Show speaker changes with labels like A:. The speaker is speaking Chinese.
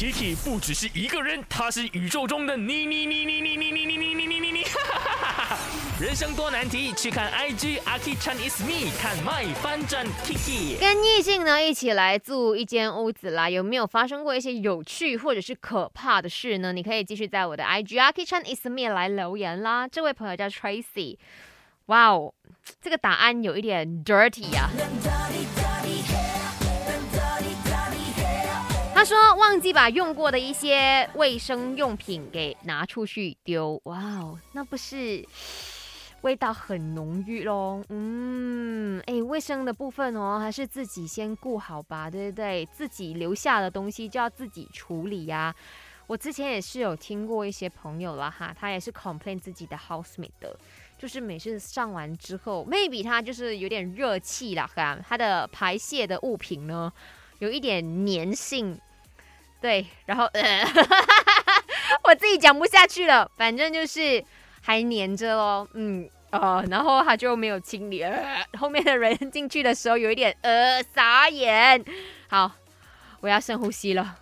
A: Kiki 不只是一个人，他是宇宙中的你你你你你你你你你你你你你，人生多难题，去看 IG Aki Chan is me，看 My 翻转 Kiki。
B: 跟异性呢一起来住一间屋子啦，有没有发生过一些有趣或者是可怕的事呢？你可以继续在我的 IG Aki Chan is me 来留言啦。这位朋友叫 Tracy，哇哦，这个答案有一点 dirty 啊。他说忘记把用过的一些卫生用品给拿出去丢，哇哦，那不是味道很浓郁咯。嗯，哎，卫生的部分哦，还是自己先顾好吧，对不对？自己留下的东西就要自己处理呀。我之前也是有听过一些朋友了哈，他也是 complain 自己的 housemate 的，就是每次上完之后，maybe 他就是有点热气啦哈，他的排泄的物品呢有一点粘性。对，然后呃，我自己讲不下去了，反正就是还粘着喽，嗯，呃，然后他就没有清理，呃后面的人进去的时候有一点呃傻眼，好，我要深呼吸了。